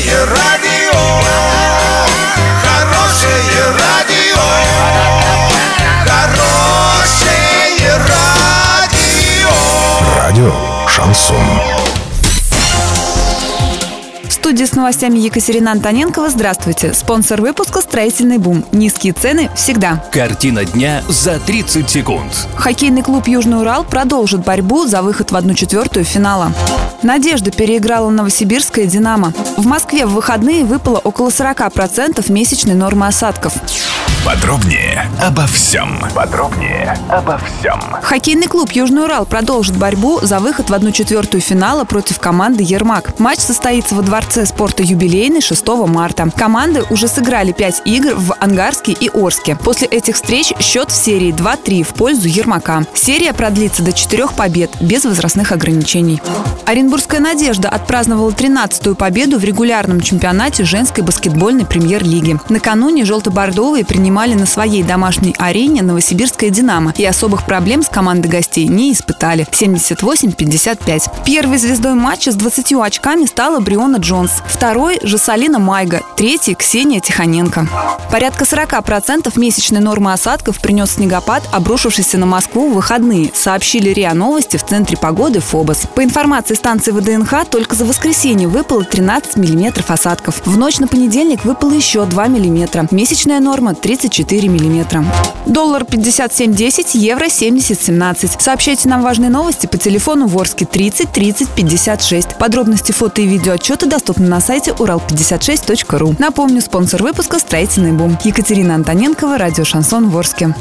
Хорошее радио, хорошее радио, хорошее радио. Радио «Шансон». В студии с новостями Екатерина Антоненкова. Здравствуйте. Спонсор выпуска «Строительный бум». Низкие цены всегда. Картина дня за 30 секунд. Хоккейный клуб «Южный Урал» продолжит борьбу за выход в 1-4 финала. Надежда переиграла новосибирское «Динамо». В Москве в выходные выпало около 40% месячной нормы осадков. Подробнее обо всем. Подробнее обо всем. Хоккейный клуб «Южный Урал» продолжит борьбу за выход в 1-4 финала против команды «Ермак». Матч состоится во Дворце спорта «Юбилейный» 6 марта. Команды уже сыграли 5 игр в Ангарске и Орске. После этих встреч счет в серии 2-3 в пользу «Ермака». Серия продлится до 4 побед, без возрастных ограничений. Оренбургская «Надежда» отпраздновала 13-ю победу в регулярном чемпионате женской баскетбольной премьер-лиги. Накануне желто-бордовые принимали на своей домашней арене новосибирское «Динамо» и особых проблем с командой гостей не испытали. 78-55. Первой звездой матча с 20 очками стала Бриона Джонс. Второй – Жасалина Майга. Третий – Ксения Тихоненко. Порядка 40% месячной нормы осадков принес снегопад, обрушившийся на Москву в выходные, сообщили РИА Новости в Центре погоды ФОБОС. По информации станции ВДНХ, только за воскресенье выпало 13 миллиметров осадков. В ночь на понедельник выпало еще 2 миллиметра. Месячная норма 34 миллиметра. Доллар 57.10, евро 70.17. Сообщайте нам важные новости по телефону Ворске 30 30 56. Подробности фото и видео отчеты доступны на сайте урал56.ру. Напомню, спонсор выпуска «Строительный бум». Екатерина Антоненкова, радио «Шансон Ворске».